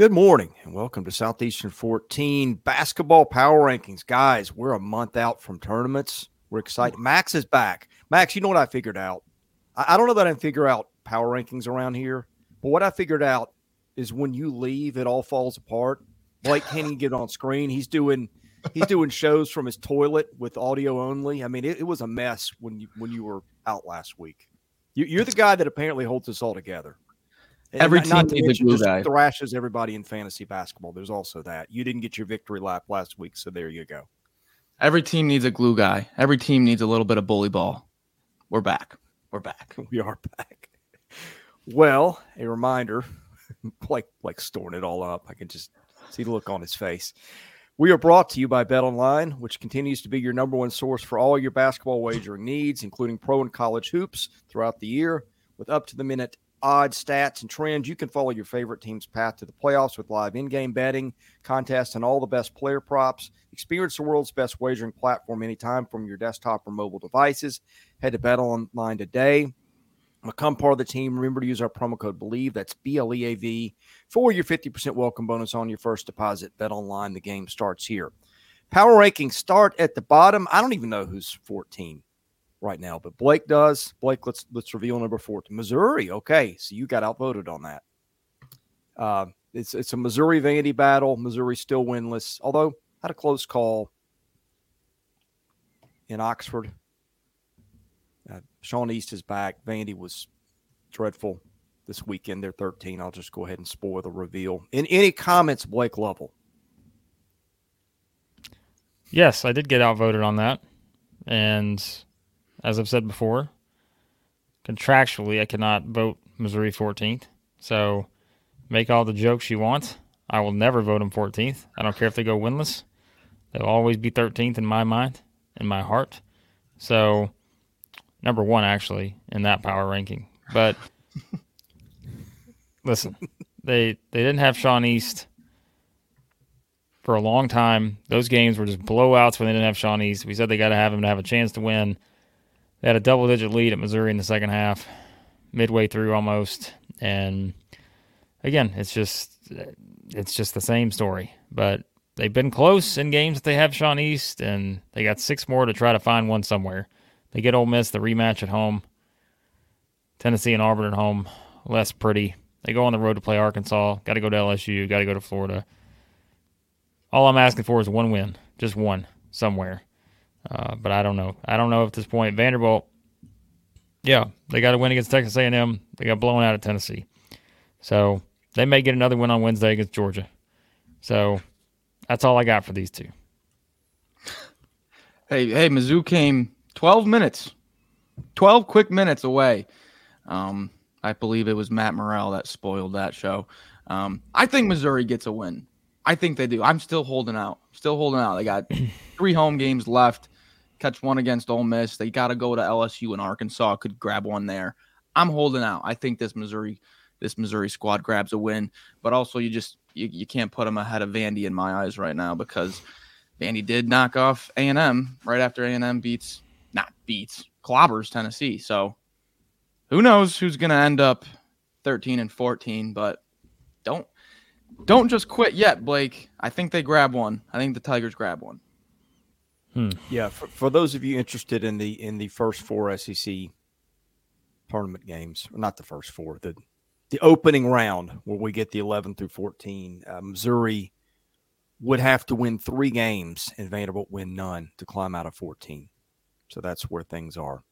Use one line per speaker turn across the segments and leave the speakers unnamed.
Good morning and welcome to Southeastern 14 basketball power rankings. Guys, we're a month out from tournaments. We're excited. Mm. Max is back. Max, you know what I figured out? I, I don't know that I can figure out power rankings around here, but what I figured out is when you leave, it all falls apart. Blake can't even get on screen. He's doing he's doing shows from his toilet with audio only. I mean, it, it was a mess when you when you were out last week. You, are the guy that apparently holds us all together.
Every team needs a glue guy.
Thrashes everybody in fantasy basketball. There's also that. You didn't get your victory lap last week, so there you go.
Every team needs a glue guy. Every team needs a little bit of bully ball. We're back. We're back.
We are back. Well, a reminder, like like storing it all up. I can just see the look on his face. We are brought to you by BetOnline, which continues to be your number one source for all your basketball wagering needs, including pro and college hoops throughout the year, with up to the minute odds, stats, and trends. You can follow your favorite team's path to the playoffs with live in game betting, contests, and all the best player props. Experience the world's best wagering platform anytime from your desktop or mobile devices. Head to BetOnline today. Become part of the team. Remember to use our promo code BLEAV, That's B L E A V for your 50% welcome bonus on your first deposit. BetOnline. The game starts here. Power rankings start at the bottom. I don't even know who's 14 right now, but Blake does. Blake, let's let's reveal number 14. Missouri. Okay, so you got outvoted on that. Uh, it's it's a Missouri Vandy battle. Missouri still winless, although had a close call in Oxford. Uh, Sean East is back. Vandy was dreadful this weekend. They're 13. I'll just go ahead and spoil the reveal. In any comments, Blake Lovell?
Yes, I did get outvoted on that. And as I've said before, contractually, I cannot vote Missouri 14th. So make all the jokes you want. I will never vote them 14th. I don't care if they go winless. They'll always be 13th in my mind, in my heart. So, number one, actually, in that power ranking. But listen, they they didn't have Sean East for a long time. Those games were just blowouts when they didn't have Sean East. We said they got to have him to have a chance to win. They had a double digit lead at Missouri in the second half, midway through almost, and again, it's just it's just the same story. But they've been close in games that they have Sean East, and they got six more to try to find one somewhere. They get Ole Miss the rematch at home. Tennessee and Auburn at home, less pretty. They go on the road to play Arkansas. Got to go to LSU. Got to go to Florida. All I'm asking for is one win, just one somewhere. Uh, but I don't know. I don't know at this point. Vanderbilt, yeah, they got a win against Texas A&M. They got blown out of Tennessee, so they may get another win on Wednesday against Georgia. So that's all I got for these two.
Hey, hey, Mizzou came 12 minutes, 12 quick minutes away. Um, I believe it was Matt Murrell that spoiled that show. Um, I think Missouri gets a win. I think they do. I'm still holding out. Still holding out. They got three home games left. Catch one against Ole Miss. They got to go to LSU and Arkansas. Could grab one there. I'm holding out. I think this Missouri, this Missouri squad grabs a win. But also, you just you, you can't put them ahead of Vandy in my eyes right now because Vandy did knock off A and M right after A and M beats not beats clobbers Tennessee. So who knows who's going to end up 13 and 14, but don't don't just quit yet, Blake. I think they grab one. I think the Tigers grab one.
Hmm. Yeah, for, for those of you interested in the in the first four SEC tournament games, not the first four, the the opening round where we get the 11 through 14, uh, Missouri would have to win three games and Vanderbilt win none to climb out of 14. So that's where things are.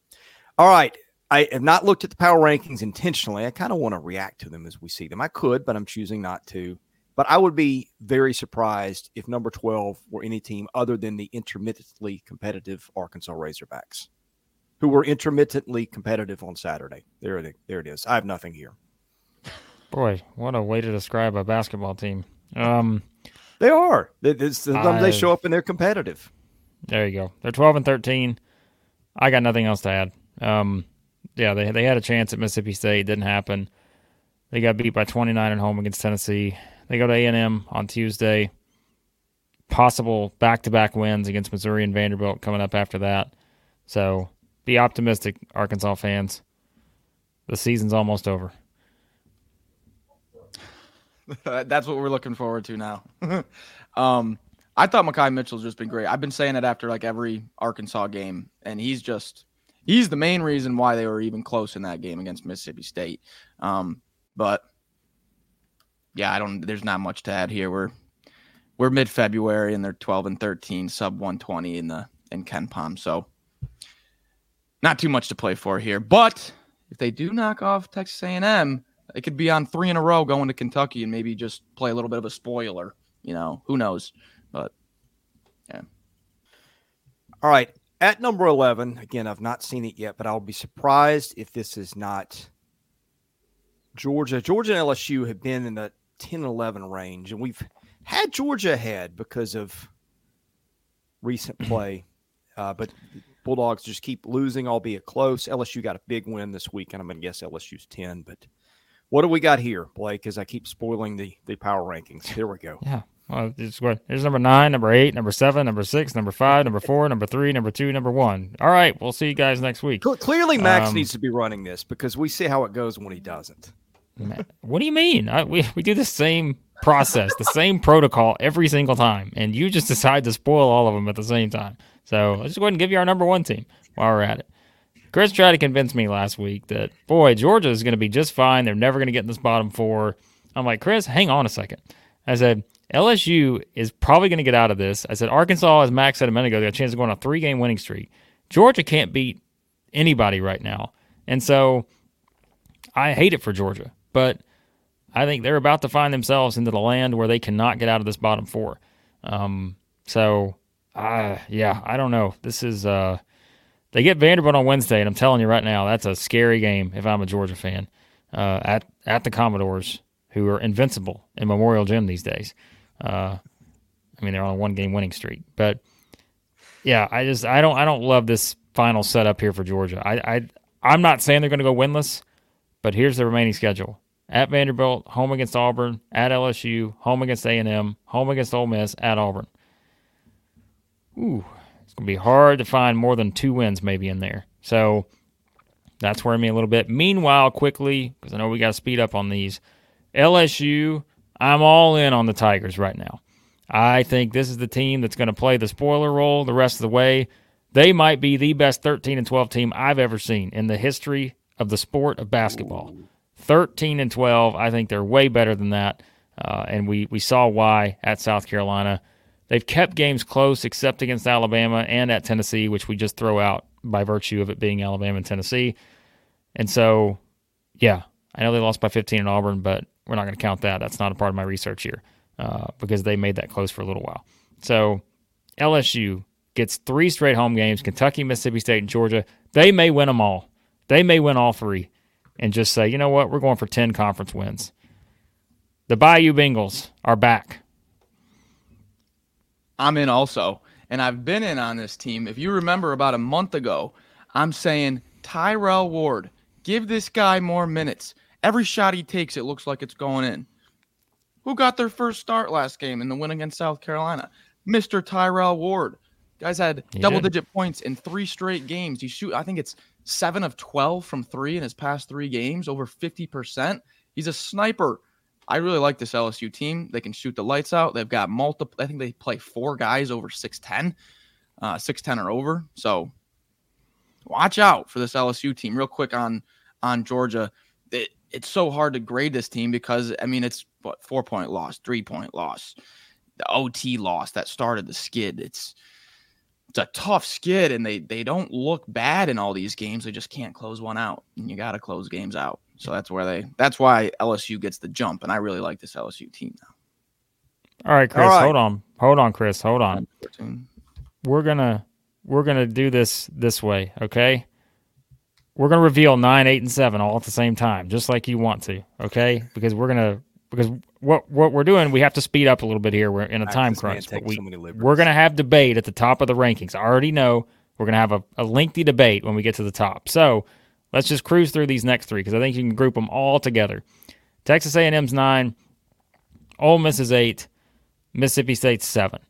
All right. I have not looked at the power rankings intentionally. I kind of want to react to them as we see them. I could, but I'm choosing not to. But I would be very surprised if number 12 were any team other than the intermittently competitive Arkansas Razorbacks, who were intermittently competitive on Saturday. There, it, there it is. I have nothing here.
Boy, what a way to describe a basketball team. Um,
they are. They, sometimes they show up and they're competitive.
There you go. They're 12 and 13. I got nothing else to add. Um, yeah, they they had a chance at Mississippi State, didn't happen. They got beat by 29 at home against Tennessee. They go to A&M on Tuesday. Possible back-to-back wins against Missouri and Vanderbilt coming up after that. So be optimistic, Arkansas fans. The season's almost over.
That's what we're looking forward to now. um, I thought Makhi Mitchell's just been great. I've been saying it after like every Arkansas game, and he's just he's the main reason why they were even close in that game against Mississippi State. Um, but yeah, I don't. There's not much to add here. We're we're mid February and they're 12 and 13, sub 120 in the in KenPom. So not too much to play for here. But if they do knock off Texas A&M, it could be on three in a row going to Kentucky and maybe just play a little bit of a spoiler. You know, who knows? But yeah.
All right. At number 11, again, I've not seen it yet, but I'll be surprised if this is not Georgia. Georgia and LSU have been in the 10 and 11 range, and we've had Georgia ahead because of recent play. Uh, but Bulldogs just keep losing, albeit close. LSU got a big win this week, and I'm going to guess LSU's 10. But what do we got here, Blake, as I keep spoiling the, the power rankings? Here we go.
Yeah. Well, it's here's number nine, number eight, number seven, number six, number five, number four, number three, number two, number one. All right, we'll see you guys next week.
Clearly, Max um, needs to be running this because we see how it goes when he doesn't.
What do you mean? I, we we do the same process, the same protocol every single time, and you just decide to spoil all of them at the same time. So let's just go ahead and give you our number one team while we're at it. Chris tried to convince me last week that boy Georgia is going to be just fine. They're never going to get in this bottom four. I'm like Chris, hang on a second. I said LSU is probably going to get out of this. I said Arkansas, as Max said a minute ago, they got a chance of going on a three game winning streak. Georgia can't beat anybody right now, and so I hate it for Georgia. But I think they're about to find themselves into the land where they cannot get out of this bottom four. Um, so, uh, yeah, I don't know. This is uh, they get Vanderbilt on Wednesday, and I'm telling you right now, that's a scary game if I'm a Georgia fan. Uh, at at the Commodores, who are invincible in Memorial Gym these days. Uh, I mean, they're on a one game winning streak, but yeah, I just I don't I don't love this final setup here for Georgia. I I I'm not saying they're going to go winless. But here's the remaining schedule: at Vanderbilt, home against Auburn, at LSU, home against A and M, home against Ole Miss, at Auburn. Ooh, it's gonna be hard to find more than two wins maybe in there. So that's worrying me a little bit. Meanwhile, quickly because I know we got to speed up on these. LSU, I'm all in on the Tigers right now. I think this is the team that's going to play the spoiler role the rest of the way. They might be the best 13 and 12 team I've ever seen in the history of the sport of basketball. 13 and 12, I think they're way better than that. Uh, and we, we saw why at South Carolina. They've kept games close except against Alabama and at Tennessee, which we just throw out by virtue of it being Alabama and Tennessee. And so, yeah, I know they lost by 15 in Auburn, but we're not going to count that. That's not a part of my research here uh, because they made that close for a little while. So LSU gets three straight home games Kentucky, Mississippi State, and Georgia. They may win them all. They may win all three and just say, you know what, we're going for 10 conference wins. The Bayou Bengals are back.
I'm in also. And I've been in on this team. If you remember about a month ago, I'm saying Tyrell Ward, give this guy more minutes. Every shot he takes, it looks like it's going in. Who got their first start last game in the win against South Carolina? Mr. Tyrell Ward. Guys had double digit points in three straight games. He shoot, I think it's seven of 12 from three in his past three games, over 50%. He's a sniper. I really like this LSU team. They can shoot the lights out. They've got multiple, I think they play four guys over 6'10, uh, 6'10 or over. So watch out for this LSU team. Real quick on on Georgia. It, it's so hard to grade this team because, I mean, it's what, four point loss, three point loss, the OT loss that started the skid. It's, it's a tough skid and they they don't look bad in all these games. They just can't close one out. And you got to close games out. So that's where they that's why LSU gets the jump and I really like this LSU team now.
All right, Chris, all right. hold on. Hold on, Chris. Hold on. We're going to we're going to do this this way, okay? We're going to reveal 9, 8 and 7 all at the same time, just like you want to, okay? Because we're going to because what what we're doing, we have to speed up a little bit here. We're in a time crunch, but we so we're going to have debate at the top of the rankings. I already know we're going to have a, a lengthy debate when we get to the top. So let's just cruise through these next three because I think you can group them all together. Texas A&M's nine, Ole Miss is eight, Mississippi State's seven.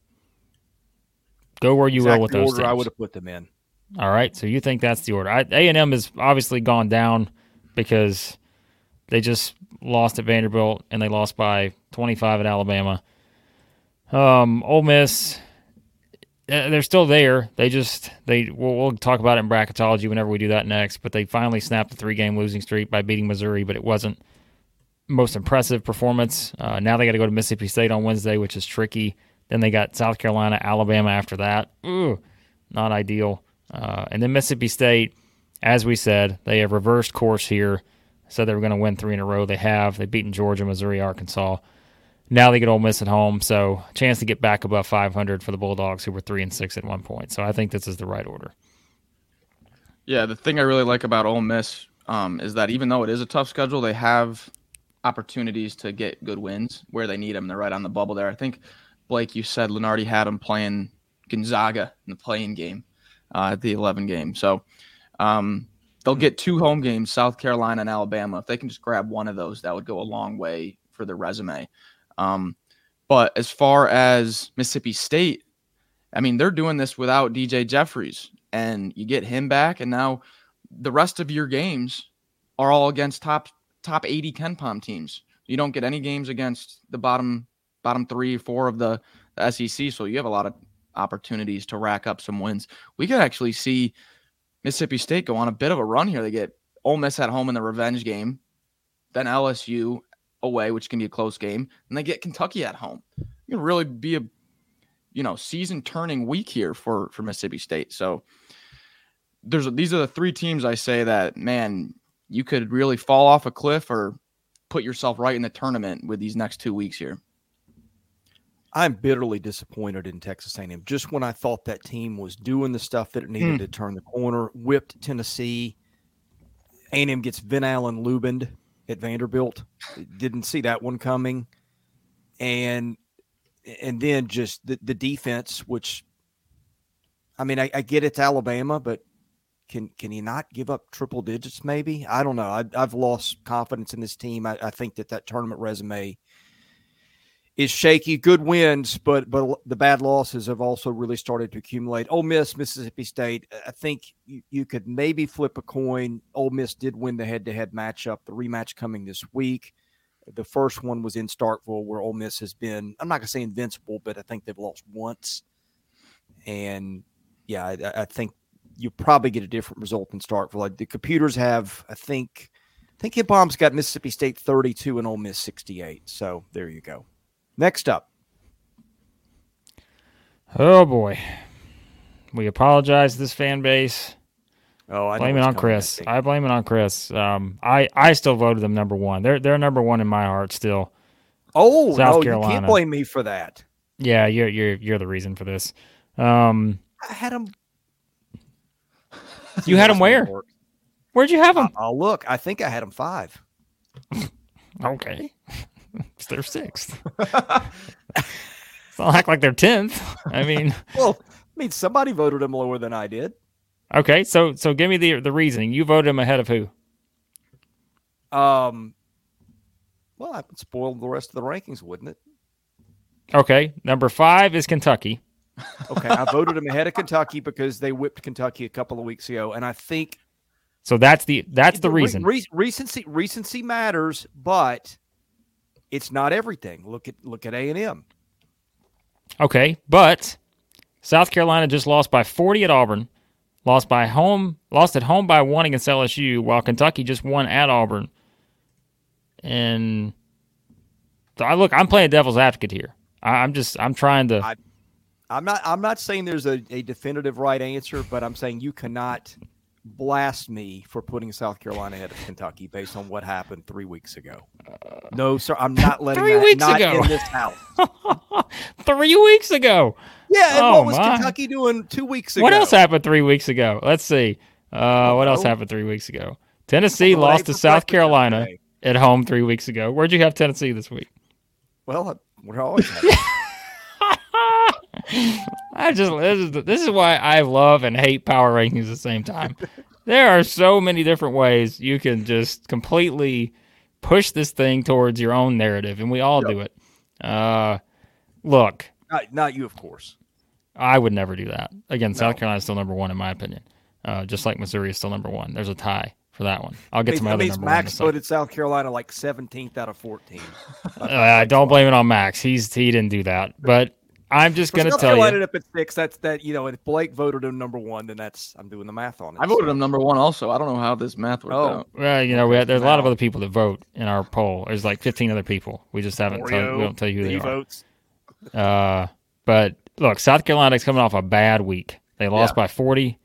Go where you exactly will with those. Order
teams. I would have put them in.
All right, so you think that's the order? A and M has obviously gone down because they just lost at Vanderbilt, and they lost by 25 at Alabama. Um, Ole Miss, uh, they're still there. They just they we'll, we'll talk about it in bracketology whenever we do that next. But they finally snapped the three game losing streak by beating Missouri, but it wasn't most impressive performance. Uh, now they got to go to Mississippi State on Wednesday, which is tricky. Then they got South Carolina, Alabama after that. Ooh, not ideal. Uh, and then Mississippi State, as we said, they have reversed course here. Said they were going to win three in a row. They have. They've beaten Georgia, Missouri, Arkansas. Now they get Ole Miss at home, so chance to get back above 500 for the Bulldogs, who were three and six at one point. So I think this is the right order.
Yeah, the thing I really like about Ole Miss um, is that even though it is a tough schedule, they have opportunities to get good wins where they need them. They're right on the bubble there. I think Blake, you said Lunardi had them playing Gonzaga in the playing game uh, at the 11 game. So um, they'll get two home games, South Carolina and Alabama. If they can just grab one of those, that would go a long way for their resume. Um, but as far as Mississippi State, I mean, they're doing this without DJ Jeffries, and you get him back, and now the rest of your games are all against top top 80 KenPom teams. You don't get any games against the bottom bottom three, four of the, the SEC, so you have a lot of opportunities to rack up some wins. We could actually see Mississippi State go on a bit of a run here. They get Ole Miss at home in the revenge game, then LSU away, which can be a close game, and they get Kentucky at home. It can really be a you know season turning week here for for Mississippi State. So there's these are the three teams I say that man you could really fall off a cliff or put yourself right in the tournament with these next two weeks here.
I'm bitterly disappointed in Texas A&M. Just when I thought that team was doing the stuff that it needed mm. to turn the corner, whipped Tennessee. A&M gets Ven-Allen Lubin at Vanderbilt. Didn't see that one coming, and and then just the, the defense, which I mean, I, I get it's Alabama, but can can he not give up triple digits? Maybe I don't know. I, have lost confidence in this team. I, I, think that that tournament resume is shaky. Good wins, but but the bad losses have also really started to accumulate. Ole Miss, Mississippi State. I think you, you could maybe flip a coin. Ole Miss did win the head to head matchup. The rematch coming this week. The first one was in Starkville, where Ole Miss has been. I'm not gonna say invincible, but I think they've lost once. And yeah, I, I think you probably get a different result in Starkville. The computers have, I think, I think KenPom's got Mississippi State 32 and Ole Miss 68. So there you go. Next up.
Oh boy, we apologize to this fan base.
Oh, I
blame it on Chris. I blame it on Chris. Um, I I still voted them number one. They're they're number one in my heart still.
Oh South no, Carolina. you can't blame me for that.
Yeah, you're you're you're the reason for this. Um,
I had them
you had them where? Where'd you have them?
I'll look. I think I had them five.
okay. It's their sixth. it's not act like they're tenth. I mean,
well, I mean, somebody voted him lower than I did.
Okay, so so give me the the reasoning. You voted him ahead of who?
Um. Well, I would spoil the rest of the rankings, wouldn't it?
Okay, number five is Kentucky
okay, I voted him ahead of Kentucky because they whipped Kentucky a couple of weeks ago, and I think
so. That's the that's the reason.
Re- recency recency matters, but it's not everything. Look at look at A and M.
Okay, but South Carolina just lost by forty at Auburn, lost by home, lost at home by one against LSU, while Kentucky just won at Auburn. And I look, I'm playing devil's advocate here. I, am just I'm trying to.
I, I'm not. I'm not saying there's a, a definitive right answer, but I'm saying you cannot blast me for putting South Carolina ahead of Kentucky based on what happened three weeks ago. No, sir. I'm not letting
three
that,
weeks
not
ago.
in this house.
three weeks ago.
Yeah. And oh, what was my. Kentucky doing two weeks ago?
What else happened three weeks ago? Let's see. Uh, what else happened three weeks ago? Tennessee lost to South Carolina at home three weeks ago. Where'd you have Tennessee this week?
Well, we're always.
I just this is, this is why I love and hate power rankings at the same time. there are so many different ways you can just completely push this thing towards your own narrative, and we all yep. do it. Uh, look,
not, not, you, of course.
I would never do that. Again, no. South Carolina is still number one in my opinion. Uh, just like Missouri is still number one. There's a tie for that one. I'll get
I
to my
mean,
other
means
number
Max voted South Carolina like 17th out of 14.
Uh, I don't blame it on Max. He's he didn't do that, but I'm just going to
South
tell
Carolina
you.
up at six. That's that. You know, if Blake voted him number one, then that's I'm doing the math on it.
I voted
so-
him number one also. I don't know how this math worked
Oh.
out.
Well, you know, we have, there's a lot of other people that vote in our poll. There's like 15 other people. We just haven't. Tell, we don't tell you who they
he
are.
votes.
Uh, but look, South Carolina's coming off a bad week. They lost by 40.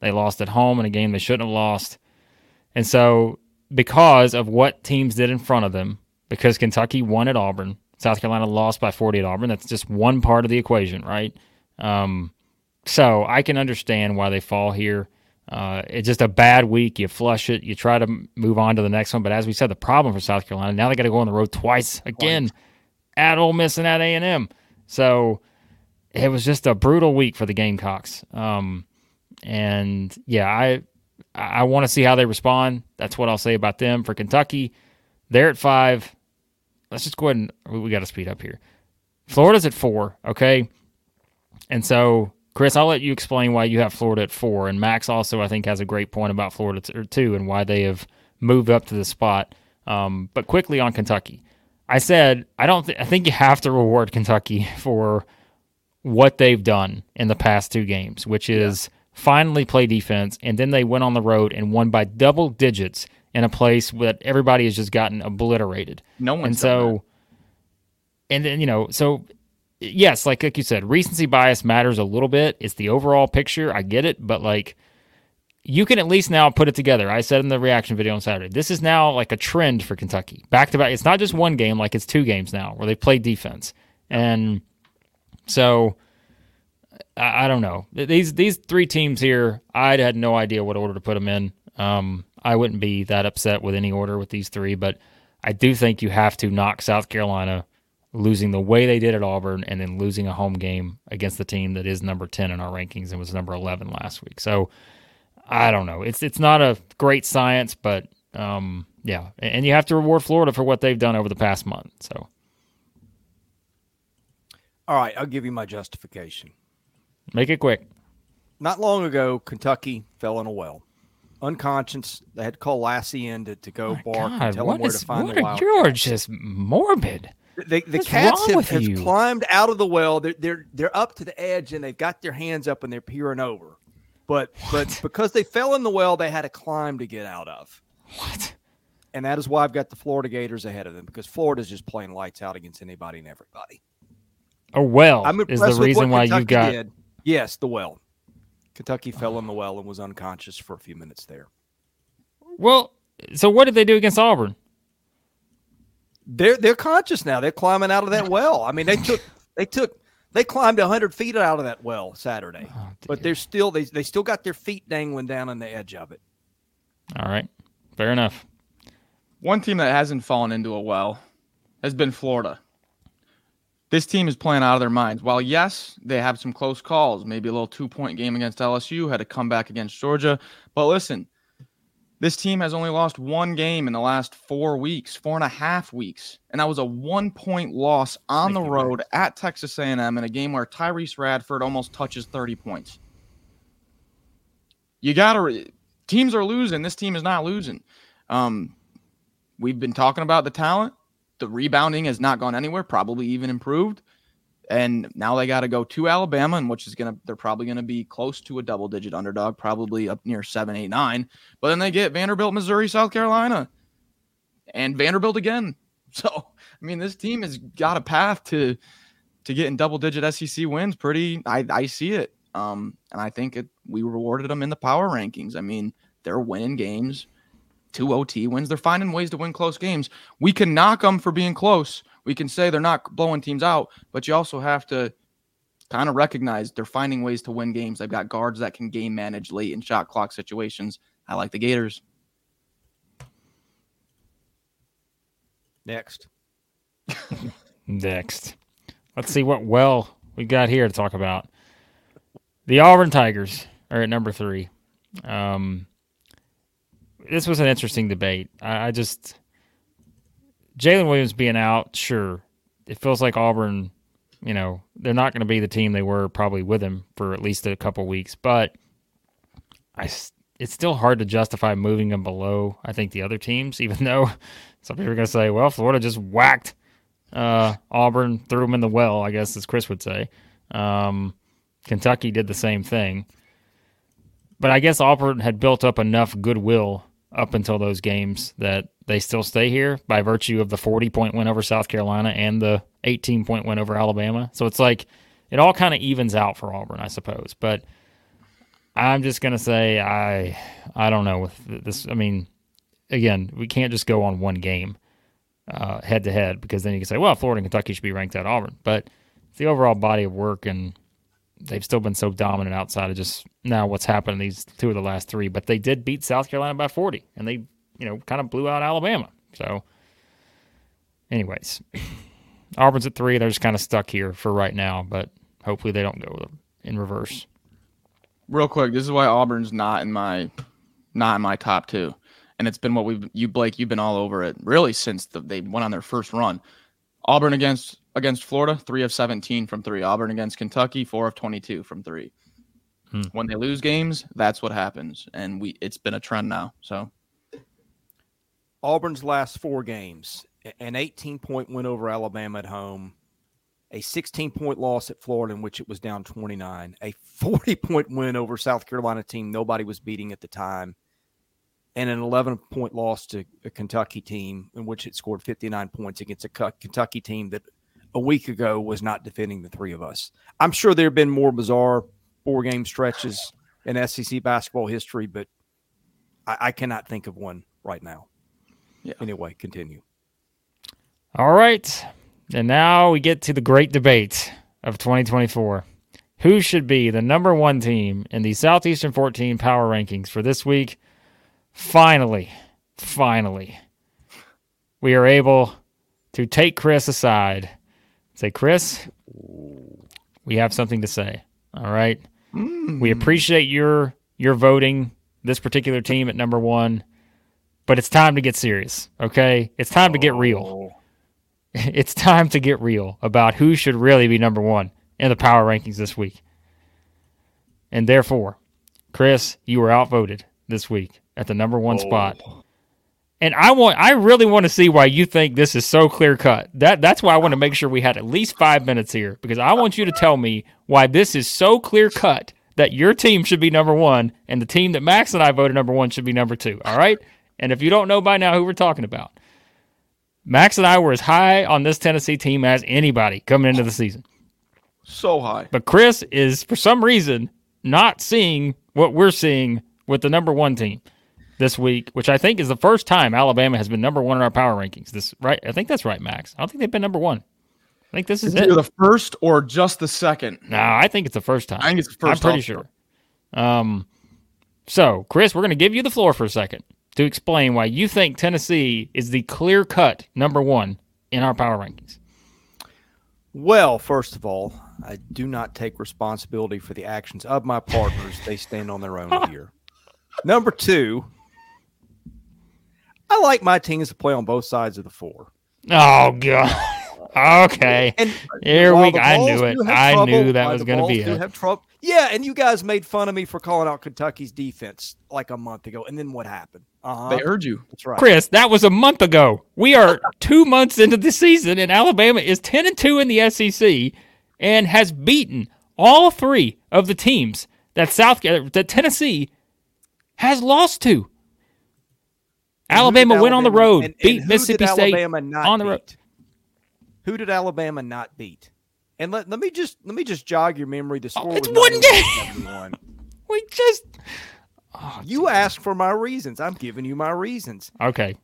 They lost at home in a game they shouldn't have lost. And so, because of what teams did in front of them, because Kentucky won at Auburn, South Carolina lost by 40 at Auburn. That's just one part of the equation, right? Um, so I can understand why they fall here. Uh, it's just a bad week. You flush it. You try to move on to the next one. But as we said, the problem for South Carolina now they got to go on the road twice again at Ole Miss and at A and M. So it was just a brutal week for the Gamecocks. Um, and yeah, I I want to see how they respond. That's what I'll say about them. For Kentucky, they're at five. Let's just go ahead and we, got to speed up here. Florida's at four. Okay, and so Chris, I'll let you explain why you have Florida at four, and Max also I think has a great point about Florida t- or and why they have moved up to the spot. Um, but quickly on Kentucky, I said I don't. Th- I think you have to reward Kentucky for what they've done in the past two games, which is finally play defense, and then they went on the road and won by double digits in a place that everybody has just gotten obliterated.
No one. And
so, and then you know, so yes, like like you said, recency bias matters a little bit. It's the overall picture. I get it, but like you can at least now put it together. I said in the reaction video on Saturday, this is now like a trend for Kentucky. Back to back. It's not just one game, like it's two games now where they played defense. And so I, I don't know. These these three teams here, I had no idea what order to put them in. Um, I wouldn't be that upset with any order with these three, but I do think you have to knock South Carolina losing the way they did at Auburn and then losing a home game against the team that is number 10 in our rankings and was number 11 last week. So I don't know. It's it's not a great science, but um, yeah, and you have to reward Florida for what they've done over the past month. So
All right, I'll give you my justification.
make it quick.
Not long ago, Kentucky fell in a well. Unconscious, they had to call Lassie in to, to go bark and tell him where
is-
to find
what
the wild.
you're just morbid.
The, the
What's
cats have, have climbed out of the well. They're, they're they're up to the edge and they've got their hands up and they're peering over. But but because they fell in the well, they had to climb to get out of.
What?
And that is why I've got the Florida Gators ahead of them because Florida's just playing lights out against anybody and everybody.
A well
I'm
is the reason why you've got.
did. Yes, the well. Kentucky fell in the well and was unconscious for a few minutes there.
Well, so what did they do against Auburn?
They're they're conscious now. They're climbing out of that well. I mean, they took they took they climbed hundred feet out of that well Saturday,
Oh,
but they're still they they still got their feet dangling down on the edge of it.
All right, fair enough.
One team that hasn't fallen into a well has been Florida. This team is playing out of their minds. While yes, they have some close calls, maybe a little two-point game against LSU, had a comeback against Georgia. But listen, this team has only lost one game in the last four weeks, four and a half weeks, and that was a one-point loss on the road at Texas A&M in a game where Tyrece Radford almost touches 30 points. You gotta. Teams are losing. This team is not losing. Um, we've been talking about the talent. The rebounding has not gone anywhere, probably even improved. And now they got to go to Alabama, and which is gonna they're probably gonna be close to a double digit underdog, probably up near seven, eight, nine. But then they get Vanderbilt, Missouri, South Carolina, and Vanderbilt again. So I mean, this team has got a path to to getting double digit SEC wins. Pretty, I I see it. Um, and I think it, we rewarded them in the power rankings. I mean, they're winning games two OT wins. They're finding ways to win close games. We can knock them for being close. We can say they're not blowing teams out, but you also have to kind of recognize they're finding ways to win games. They've got guards that can game manage late in shot clock situations. I like the Gators.
Next,
Next, let's see what well we got here to talk about. The Auburn Tigers are at number three. Um, this was an interesting debate. I, I just Jaylin Williams being out, sure, it feels like Auburn. You know, they're not going to be the team they were probably with him for at least a couple weeks, but I, it's still hard to justify moving them below. I think the other teams, even though some people are going to say, "Well, Florida just whacked uh, Auburn, threw them in the well," I guess as Chris would say. Um, Kentucky did the same thing, but I guess Auburn had built up enough goodwill up until those games that they still stay here by virtue of the 40 point win over South Carolina and the 18 point win over Alabama. So it's like it all kind of evens out for Auburn, I suppose. But I'm just gonna say I I don't know with this. I mean, again, we can't just go on one game head to head because then you can say, well, Florida and Kentucky should be ranked at Auburn, but it's the overall body of work and they've still been so dominant outside of just now what's happened these two of the last three. But they did beat South Carolina by 40, and they you know kind of blew out Alabama. So, anyways, Auburn's at three. They're just kind of stuck here for right now, but hopefully they don't go in reverse.
Real quick, this is why Auburn's not in my not in my top two, and it's been what we've you Blake you've been all over it really since the, they went on their first run. Auburn against against Florida, three of seventeen from three. Auburn against Kentucky, four of twenty-two from three.
Hmm.
When they lose games, that's what happens, and we it's been a trend now. So
Auburn's last four games an 18 point win over Alabama at home, a 16 point loss at Florida, in which it was down 29, a 40 point win over South Carolina team nobody was beating at the time, and an 11 point loss to a Kentucky team in which it scored 59 points against a Kentucky team that a week ago was not defending the three of us. I'm sure there have been more bizarre four game stretches in SEC basketball history, but I, I cannot think of one right now.
Yeah.
Anyway, continue.
All right. And now we get to the great debate of 2024. Who should be the number one team in the Southeastern 14 power rankings for this week? Finally, finally, we are able to take Chris aside. Say, Chris, we have something to say. All right. We hmm. appreciate your your voting this particular team at number one, but it's time to get serious. Okay, it's time to get real. Oh. It's time to get real about who should really be number one in the power rankings this week. And therefore, Chris, you were outvoted this week at the number one spot. Oh. And I want I really want to see why you think this is so clear cut. That that's why I want to make sure we had at least 5 minutes here because I want you to tell me why this is so clear cut that your team should be number 1 and the team that Max and I voted number 1 should be number 2, all right? And if you don't know by now who we're talking about, Max and I were as high on this Tennessee team as anybody coming into the season.
so high.
But Chris is, for some reason, not seeing what we're seeing with the number one team this week, which I think is the first time Alabama has been number one in our power rankings. This right? I think that's right, Max. I don't think they've been number one. I think this is
It's
it.
the first or just the second.
No, I think it's the first time.
I think it's the first.
I'm pretty
also.
sure. Um, so Chris, we're going to give you the floor for a second to explain why you think Tennessee is the clear cut number one in our power rankings.
Well, first of all, I do not take responsibility for the actions of my partners. they stand on their own here. Number two, I like my teams to play on both sides of the four.
Oh god. Okay.
And
Here we.
go.
I knew it.
do
I
trouble-
knew that was going to be it.
have trouble. Yeah, and you guys made fun of me for calling out Kentucky's defense like a month ago, and then what happened? Uh-huh.
They heard you.
That's right.
Chris, that was a month ago. We are two months into the season, and Alabama is ten and two in the SEC, and has beaten all three of the teams that South that Tennessee has lost to. Alabama went on the road,
and-
beat Mississippi State
Alabama not
on the road.
beat? Who did Alabama not beat? And let, let me just let me just jog your memory. The score
Oh, it's one
91-71.
We just
You asked for my reasons. I'm giving you my reasons.
okay.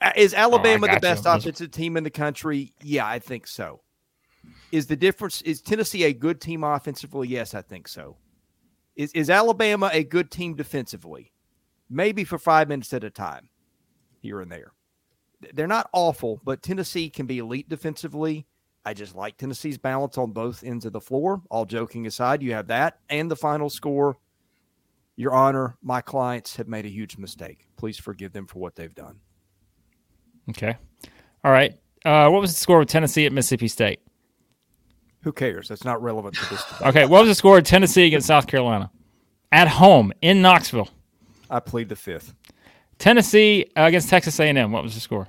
Uh, Is Alabama the
Oh, you.
best
Those-
offensive team in the country? Yeah, I think so. Is the difference is Tennessee a good team offensively? Yes, I think so. Is is Alabama a good team defensively? Maybe for 5 minutes at a time here and there. They're not awful, but Tennessee can be elite defensively. I just like Tennessee's balance on both ends of the floor. All joking aside, you have that and the final score. Your Honor, my clients have made a huge mistake. Please forgive them for what they've done.
Okay. All right. Uh, what was the score of Tennessee at Mississippi State?
Who cares? That's not relevant to this.
Okay. What was the score of Tennessee against South Carolina? At home in Knoxville.
I plead the fifth.
Tennessee against Texas A&M. What was the score?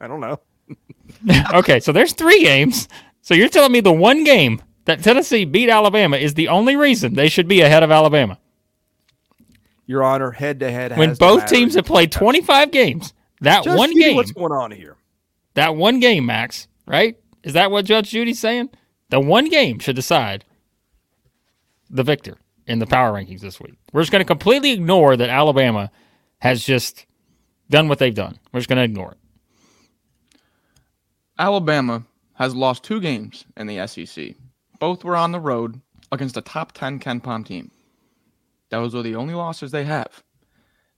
I don't know.
okay, so there's three games. So you're telling me the one game that Tennessee beat Alabama is the only reason they should be ahead of Alabama?
Your Honor, head to head.
When both teams have played 25 games, that
Judge
one
Judy,
game,
What's going on here?
that one game, Max, right? Is that what Judge Judy's saying? The one game should decide the victor in the power rankings this week. We're just going to completely ignore that Alabama has just done what they've done. We're just going to ignore it.
Alabama has lost two games in the SEC. Both were on the road against a top 10 KenPom team. Those are the only losses they have.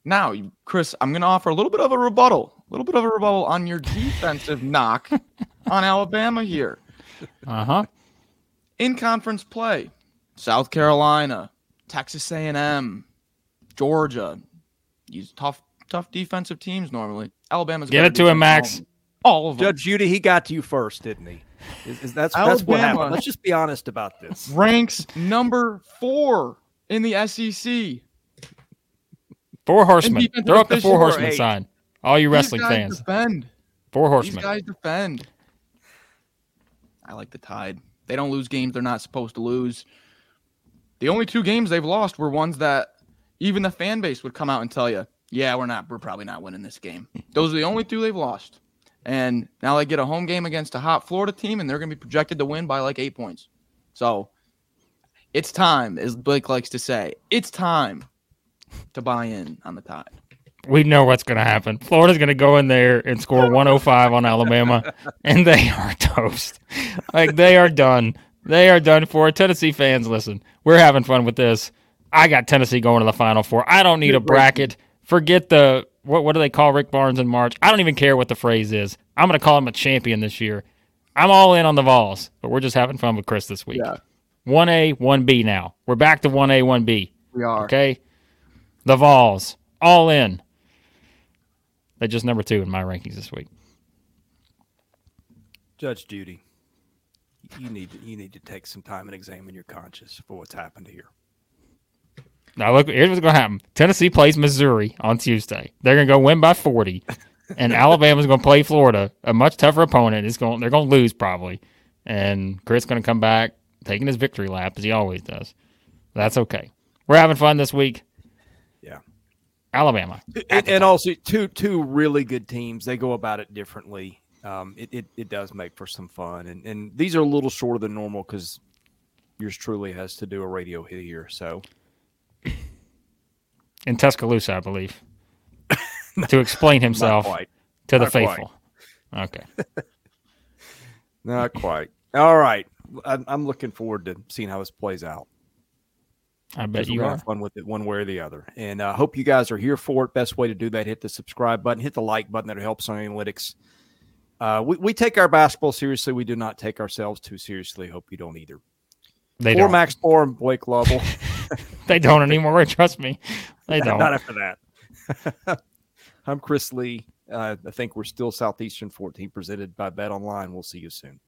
Now, Chris, I'm going to offer a little bit of a rebuttal, a little bit of a rebuttal on your defensive knock on Alabama here.
Uh huh.
In conference play, South Carolina, Texas A&M, Georgia, these tough, tough defensive teams normally. Alabama's
Get it to him, Max.
home. All of them.
Judge Judy, he got to you first, didn't he? Is, is that's that's what happened. Let's just be honest about this.
ranks number four in the SEC.
Four horsemen. Throw up the four horsemen sign. All you wrestling
These guys
fans.
defend.
Four
These
horsemen.
guys defend. I like the Tide. They don't lose games they're not supposed to lose. The only two games they've lost were ones that even the fan base would come out and tell you, "Yeah, we're not. We're probably not winning this game." Those are the only two they've lost. And now they get a home game against a hot Florida team, and they're going to be projected to win by like eight points. So it's time, as Blake likes to say, it's time to buy in on the Tide.
we know what's going to happen. Florida's going to go in there and score 105 on Alabama, and they are toast. Like they are done. They are done for. Tennessee fans, listen, we're having fun with this. I got Tennessee going to the Final Four. I don't need a bracket. Forget the what. What do they call Rick Barnes in March? I don't even care what the phrase is. I'm going to call him a champion this year. I'm all in on the Vols, but we're just having fun with Chris this week.
Yeah.
One A, one B. Now we're back to one A, one B.
We are.
Okay. The Vols, all in. They're just number two in my rankings this week.
Judge Judy, you need to, you need to take some time and examine your conscience for what's happened here.
Now look, here's what's going to happen. Tennessee plays Missouri on Tuesday. They're going to go win by 40, and Alabama's going to play Florida, a much tougher opponent. It's going they're going to lose probably, and Chris going to come back taking his victory lap as he always does. That's okay. We're having fun this week.
Yeah.
Alabama.
And, and also two two really good teams. They go about it differently. Um, it, it it does make for some fun, and and these are a little shorter than normal because yours truly has to do a radio hit here. So
in Tuscaloosa, I believe, to explain himself to the
not quite.
faithful. Okay.
not quite. All right, I'm, I'm looking forward to seeing how this plays out.
I bet you are.
have fun with it one way or the other. And I uh, hope you guys are here for it. Best way to do that: hit the subscribe button, hit the like button. That helps on analytics. Uh, we, we take our basketball seriously. We do not take ourselves too seriously. Hope you don't either.
They
For
don't.
Or Max Barr, Blake Lovell.
They don't anymore. Trust me. They don't.
Not after that. I'm Chris Lee. Uh, I think we're still Southeastern 14 presented by BetOnline. We'll see you soon.